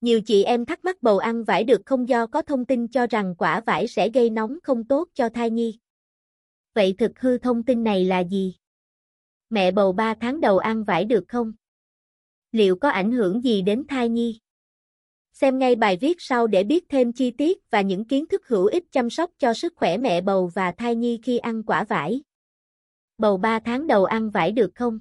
Nhiều chị em thắc mắc bầu ăn vải được không do có thông tin cho rằng quả vải sẽ gây nóng không tốt cho thai nhi. Vậy thực hư thông tin này là gì? Mẹ bầu 3 tháng đầu ăn vải được không? Liệu có ảnh hưởng gì đến thai nhi? Xem ngay bài viết sau để biết thêm chi tiết và những kiến thức hữu ích chăm sóc cho sức khỏe mẹ bầu và thai nhi khi ăn quả vải. Bầu 3 tháng đầu ăn vải được không?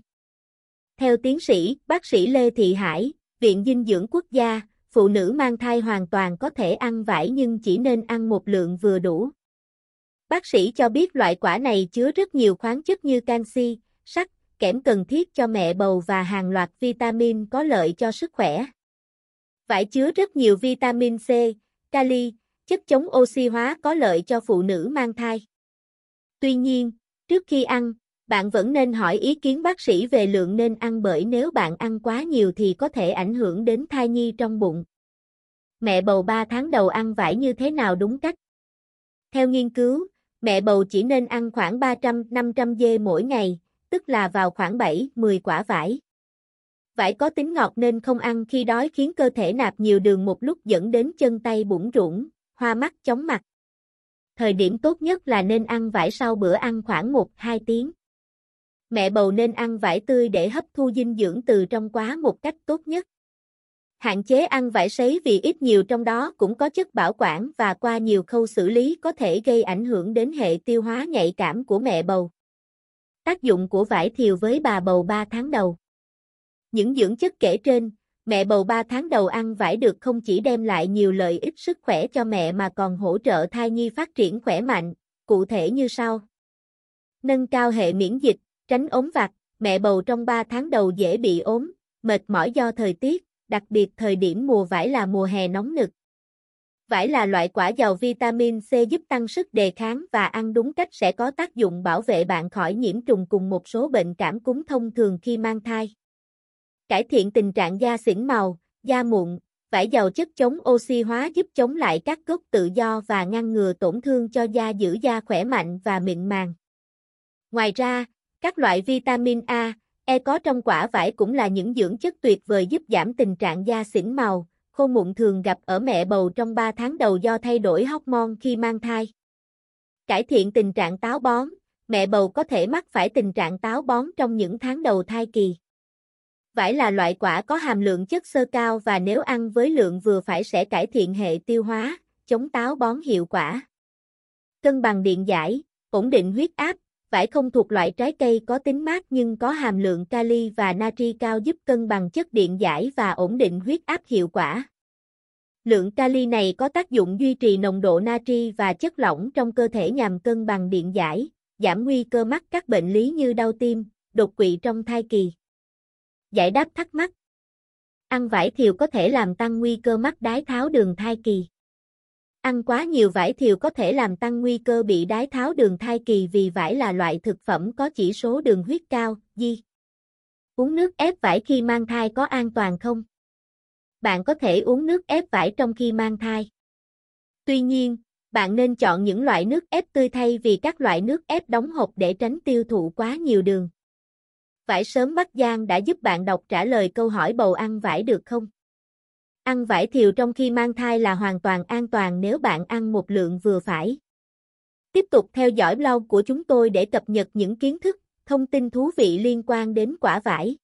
Theo tiến sĩ, bác sĩ Lê Thị Hải, Viện Dinh dưỡng Quốc gia, phụ nữ mang thai hoàn toàn có thể ăn vải nhưng chỉ nên ăn một lượng vừa đủ. Bác sĩ cho biết loại quả này chứa rất nhiều khoáng chất như canxi, sắt, kẽm cần thiết cho mẹ bầu và hàng loạt vitamin có lợi cho sức khỏe. Vải chứa rất nhiều vitamin C, kali, chất chống oxy hóa có lợi cho phụ nữ mang thai. Tuy nhiên, trước khi ăn, bạn vẫn nên hỏi ý kiến bác sĩ về lượng nên ăn bởi nếu bạn ăn quá nhiều thì có thể ảnh hưởng đến thai nhi trong bụng. Mẹ bầu 3 tháng đầu ăn vải như thế nào đúng cách? Theo nghiên cứu, mẹ bầu chỉ nên ăn khoảng 300-500 dê mỗi ngày, tức là vào khoảng 7-10 quả vải. Vải có tính ngọt nên không ăn khi đói khiến cơ thể nạp nhiều đường một lúc dẫn đến chân tay bủng rủng, hoa mắt chóng mặt. Thời điểm tốt nhất là nên ăn vải sau bữa ăn khoảng 1-2 tiếng. Mẹ bầu nên ăn vải tươi để hấp thu dinh dưỡng từ trong quá một cách tốt nhất. Hạn chế ăn vải sấy vì ít nhiều trong đó cũng có chất bảo quản và qua nhiều khâu xử lý có thể gây ảnh hưởng đến hệ tiêu hóa nhạy cảm của mẹ bầu. Tác dụng của vải thiều với bà bầu 3 tháng đầu Những dưỡng chất kể trên, mẹ bầu 3 tháng đầu ăn vải được không chỉ đem lại nhiều lợi ích sức khỏe cho mẹ mà còn hỗ trợ thai nhi phát triển khỏe mạnh, cụ thể như sau. Nâng cao hệ miễn dịch, tránh ốm vặt, mẹ bầu trong 3 tháng đầu dễ bị ốm, mệt mỏi do thời tiết, đặc biệt thời điểm mùa vải là mùa hè nóng nực. Vải là loại quả giàu vitamin C giúp tăng sức đề kháng và ăn đúng cách sẽ có tác dụng bảo vệ bạn khỏi nhiễm trùng cùng một số bệnh cảm cúm thông thường khi mang thai. Cải thiện tình trạng da xỉn màu, da mụn, vải giàu chất chống oxy hóa giúp chống lại các gốc tự do và ngăn ngừa tổn thương cho da giữ da khỏe mạnh và mịn màng. Ngoài ra, các loại vitamin A, E có trong quả vải cũng là những dưỡng chất tuyệt vời giúp giảm tình trạng da xỉn màu, khô mụn thường gặp ở mẹ bầu trong 3 tháng đầu do thay đổi hormone khi mang thai. Cải thiện tình trạng táo bón, mẹ bầu có thể mắc phải tình trạng táo bón trong những tháng đầu thai kỳ. Vải là loại quả có hàm lượng chất xơ cao và nếu ăn với lượng vừa phải sẽ cải thiện hệ tiêu hóa, chống táo bón hiệu quả. Cân bằng điện giải, ổn định huyết áp, vải không thuộc loại trái cây có tính mát nhưng có hàm lượng kali và natri cao giúp cân bằng chất điện giải và ổn định huyết áp hiệu quả. Lượng kali này có tác dụng duy trì nồng độ natri và chất lỏng trong cơ thể nhằm cân bằng điện giải, giảm nguy cơ mắc các bệnh lý như đau tim, đột quỵ trong thai kỳ. Giải đáp thắc mắc Ăn vải thiều có thể làm tăng nguy cơ mắc đái tháo đường thai kỳ. Ăn quá nhiều vải thiều có thể làm tăng nguy cơ bị đái tháo đường thai kỳ vì vải là loại thực phẩm có chỉ số đường huyết cao, di. Uống nước ép vải khi mang thai có an toàn không? Bạn có thể uống nước ép vải trong khi mang thai. Tuy nhiên, bạn nên chọn những loại nước ép tươi thay vì các loại nước ép đóng hộp để tránh tiêu thụ quá nhiều đường. Vải sớm Bắc Giang đã giúp bạn đọc trả lời câu hỏi bầu ăn vải được không? Ăn vải thiều trong khi mang thai là hoàn toàn an toàn nếu bạn ăn một lượng vừa phải. Tiếp tục theo dõi blog của chúng tôi để cập nhật những kiến thức, thông tin thú vị liên quan đến quả vải.